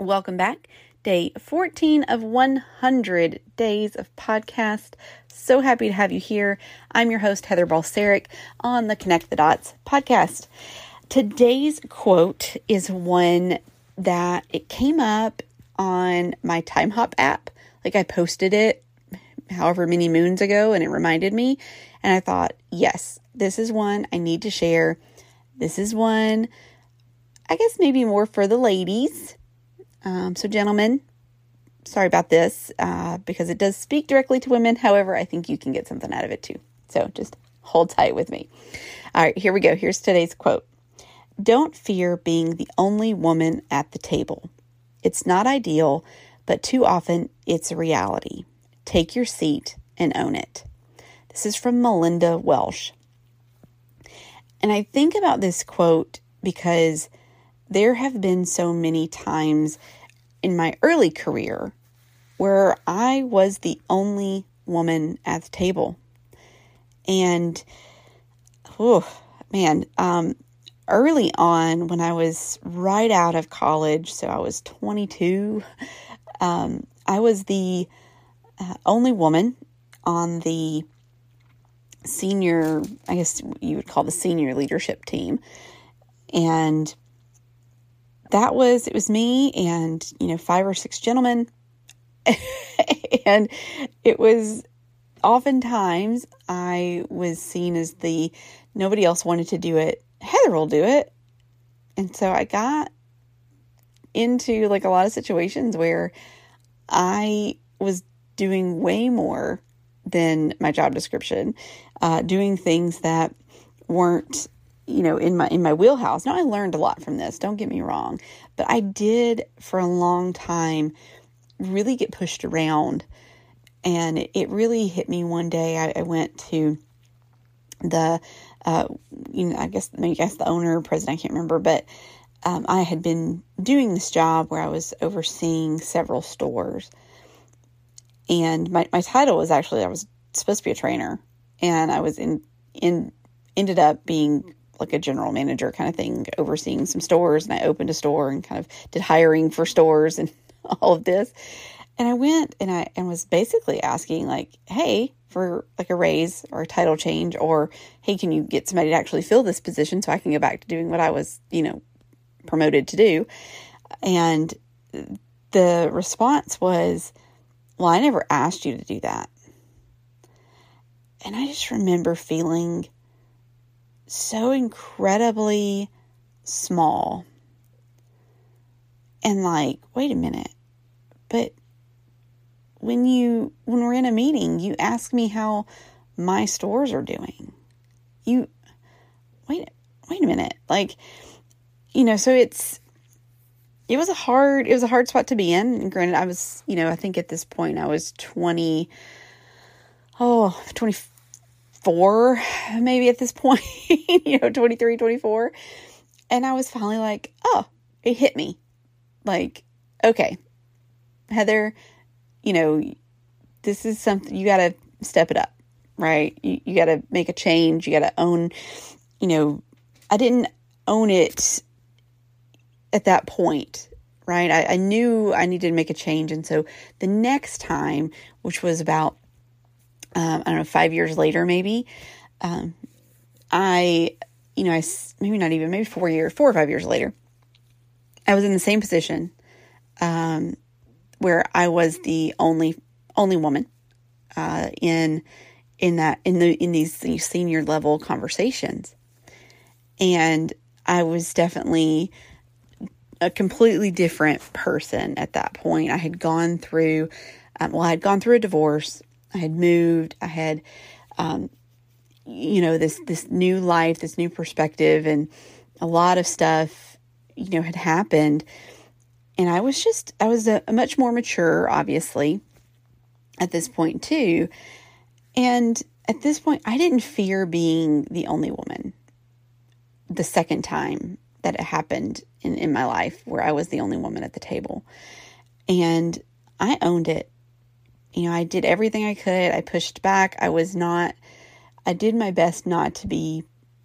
Welcome back. Day 14 of 100 days of podcast. So happy to have you here. I'm your host, Heather Balseric, on the Connect the Dots podcast. Today's quote is one that it came up on my Timehop app. Like I posted it however many moons ago and it reminded me. And I thought, yes, this is one I need to share. This is one, I guess maybe more for the ladies. Um, so, gentlemen, sorry about this uh, because it does speak directly to women. However, I think you can get something out of it too. So, just hold tight with me. All right, here we go. Here's today's quote Don't fear being the only woman at the table. It's not ideal, but too often it's a reality. Take your seat and own it. This is from Melinda Welsh. And I think about this quote because there have been so many times in my early career where I was the only woman at the table. And, oh, man, um, early on when I was right out of college, so I was 22, um, I was the uh, only woman on the senior, I guess you would call the senior leadership team. And that was, it was me and, you know, five or six gentlemen. and it was oftentimes I was seen as the nobody else wanted to do it. Heather will do it. And so I got into like a lot of situations where I was doing way more than my job description, uh, doing things that weren't you know in my in my wheelhouse. Now I learned a lot from this. Don't get me wrong, but I did for a long time really get pushed around, and it, really hit me one day. I, I went to the uh, you know I guess I guess the owner president I can't remember, but um, I had been doing this job where I was overseeing several stores and my, my title was actually I was supposed to be a trainer and I was in in ended up being like a general manager kind of thing overseeing some stores and I opened a store and kind of did hiring for stores and all of this and I went and I and was basically asking like hey for like a raise or a title change or hey can you get somebody to actually fill this position so I can go back to doing what I was you know promoted to do and the response was well, I never asked you to do that. And I just remember feeling so incredibly small. And like, wait a minute. But when you when we're in a meeting, you ask me how my stores are doing. You wait wait a minute. Like, you know, so it's it was a hard it was a hard spot to be in and granted i was you know i think at this point i was 20 oh 24 maybe at this point you know 23 24 and i was finally like oh it hit me like okay heather you know this is something you got to step it up right you, you got to make a change you got to own you know i didn't own it at that point, right? I, I, knew I needed to make a change. And so the next time, which was about, um, I don't know, five years later, maybe, um, I, you know, I, maybe not even, maybe four years, four or five years later, I was in the same position, um, where I was the only, only woman, uh, in, in that, in the, in these, these senior level conversations. And I was definitely, a completely different person at that point. I had gone through, um, well, I had gone through a divorce. I had moved. I had, um, you know, this this new life, this new perspective, and a lot of stuff, you know, had happened. And I was just, I was a, a much more mature, obviously, at this point too. And at this point, I didn't fear being the only woman the second time that it happened in, in my life where I was the only woman at the table. And I owned it. You know, I did everything I could. I pushed back. I was not, I did my best not to be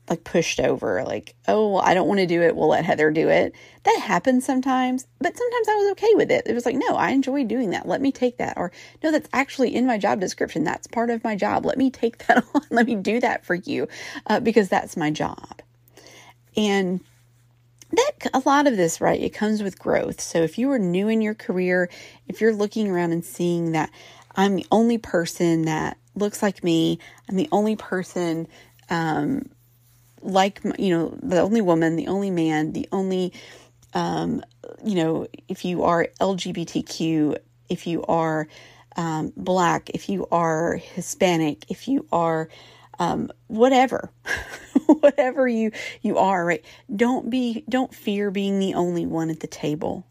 like pushed over like oh well, i don't want to do it. We'll let heather do it. That happens sometimes but sometimes i was okay with it. It was like no i enjoy doing that. Let me take that or no that's actually in my job description. That's part of my job. Let me take that on. Let me do that for you uh, because that's my job. And that a lot of this right it comes with growth. So if you are new in your career if you're looking around and seeing that i'm the only person that looks like me i'm the only person um, like you know the only woman the only man the only um, you know if you are lgbtq if you are um, black if you are hispanic if you are um, whatever whatever you you are right don't be don't fear being the only one at the table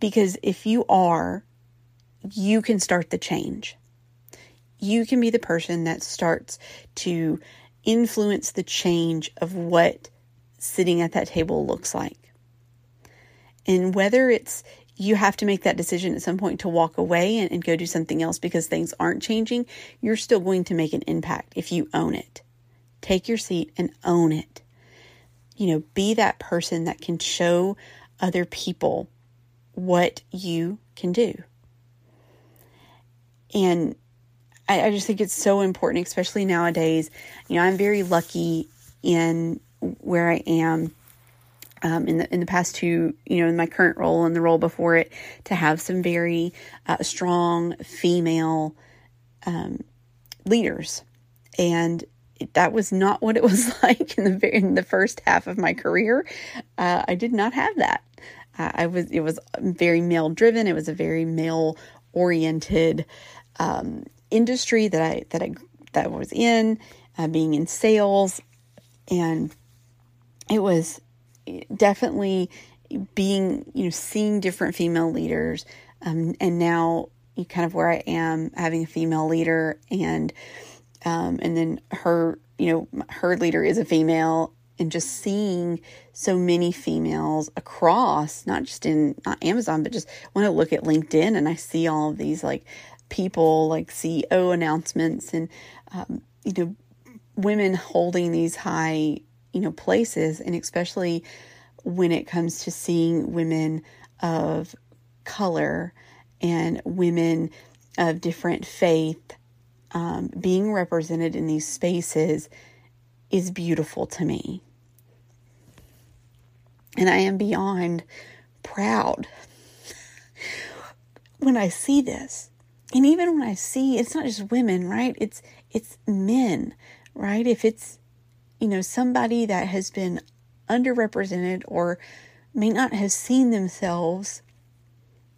because if you are you can start the change you can be the person that starts to influence the change of what sitting at that table looks like. And whether it's you have to make that decision at some point to walk away and, and, go do something else because things aren't changing, you're still going to make an impact if you own it. Take your seat and own it. You know, be that person that can show other people what you can do. And I, I just think it's so important, especially nowadays. You know, I'm very lucky in where I am. Um, in the in the past two, you know, in my current role and the role before it, to have some very uh, strong female um, leaders, and that was not what it was like in the very, in the first half of my career. Uh, I did not have that. Uh, I was it was very male driven. It was a very male oriented um, industry that I that I that I was in, uh, being in sales, and it was definitely being you know seeing different female leaders, um, and now kind of where I am having a female leader, and um, and then her you know her leader is a female, and just seeing so many females across not just in not Amazon but just when I look at LinkedIn and I see all of these like people like CEO announcements and um, you know women holding these high you know places and especially when it comes to seeing women of color and women of different faith um, being represented in these spaces is beautiful to me. And I am beyond proud when I see this and even when I see it's not just women, right? It's it's men, right? If it's you know somebody that has been underrepresented or may not have seen themselves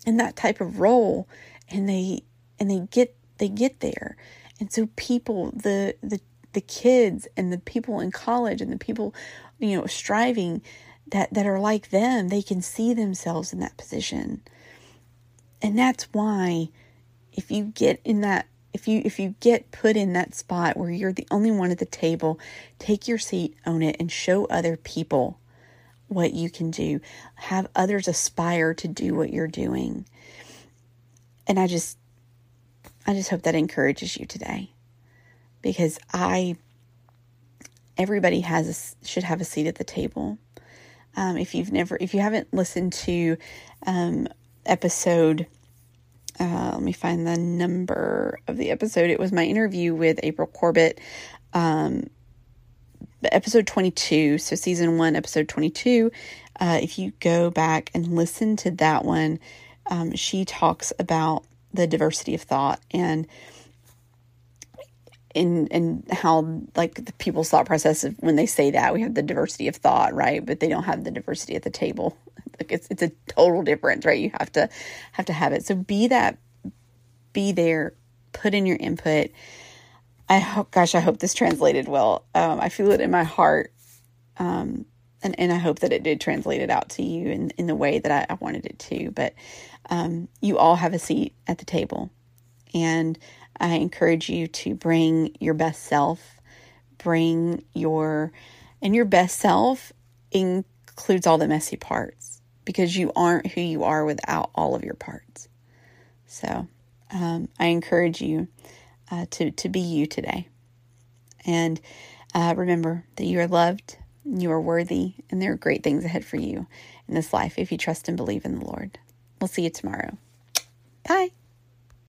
in that type of role and they and they get they get there. And so people the the the kids and the people in college and the people you know striving that that are like them, they can see themselves in that position. And that's why if you get in that if you if you get put in that spot where you're the only one at the table, take your seat, own it and show other people what you can do. Have others aspire to do what you're doing. And I just I just hope that encourages you today. Because I everybody has a, should have a seat at the table. Um, if you've never if you haven't listened to um, episode uh, let me find the number of the episode. It was my interview with April Corbett, um, episode 22. So, season one, episode 22. Uh, if you go back and listen to that one, um, she talks about the diversity of thought and in and how like the people's thought process of when they say that we have the diversity of thought right? But they don't have the diversity at the table. Like it's it's a total difference right? You have to have to have it. So be that be there put in your input. I hope gosh i hope this translated well. Um, i feel it in my heart. Um, and, and i hope that it did translate it out to you in, in the way that I, I wanted it to but um, you all have a seat at the table and I encourage you to bring your best self, bring your, and your best self includes all the messy parts because you aren't who you are without all of your parts. So um, I encourage you uh, to, to be you today. And Uh, remember that you are loved, you are worthy, and there are great things ahead for you in this life if you trust and believe in the Lord. We'll see you tomorrow. Bye.